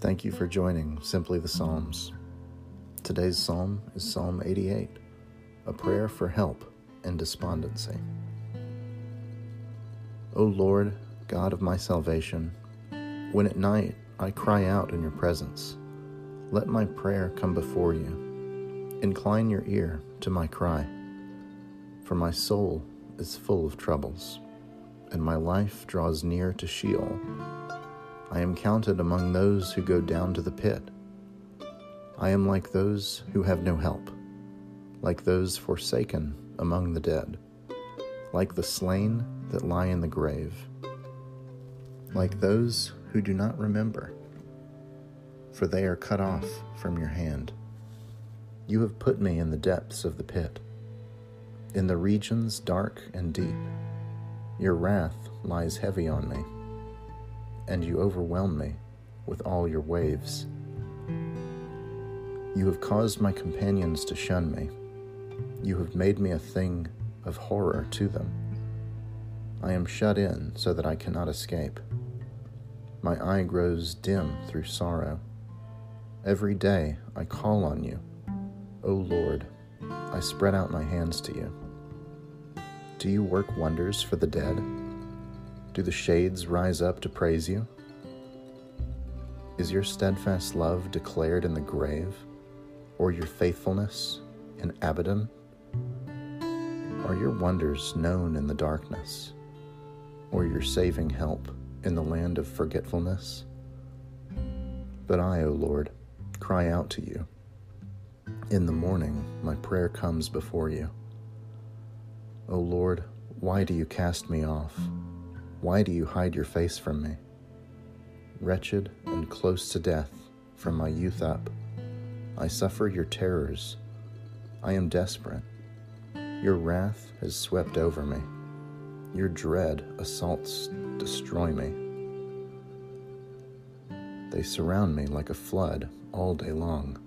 Thank you for joining Simply the Psalms. Today's psalm is Psalm 88, a prayer for help in despondency. O Lord, God of my salvation, when at night I cry out in your presence, let my prayer come before you. Incline your ear to my cry, for my soul is full of troubles, and my life draws near to Sheol. I am counted among those who go down to the pit. I am like those who have no help, like those forsaken among the dead, like the slain that lie in the grave, like those who do not remember, for they are cut off from your hand. You have put me in the depths of the pit, in the regions dark and deep. Your wrath lies heavy on me and you overwhelm me with all your waves. You have caused my companions to shun me. You have made me a thing of horror to them. I am shut in so that I cannot escape. My eye grows dim through sorrow. Every day I call on you. O Lord, I spread out my hands to you. Do you work wonders for the dead? Do the shades rise up to praise you? Is your steadfast love declared in the grave, or your faithfulness in Abaddon? Are your wonders known in the darkness, or your saving help in the land of forgetfulness? But I, O Lord, cry out to you. In the morning, my prayer comes before you. O Lord, why do you cast me off? Why do you hide your face from me? Wretched and close to death from my youth up, I suffer your terrors. I am desperate. Your wrath has swept over me. Your dread assaults destroy me. They surround me like a flood all day long.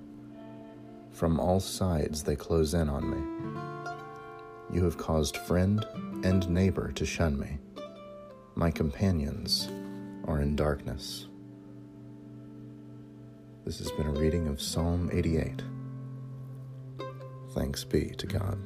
From all sides they close in on me. You have caused friend and neighbor to shun me. My companions are in darkness. This has been a reading of Psalm 88. Thanks be to God.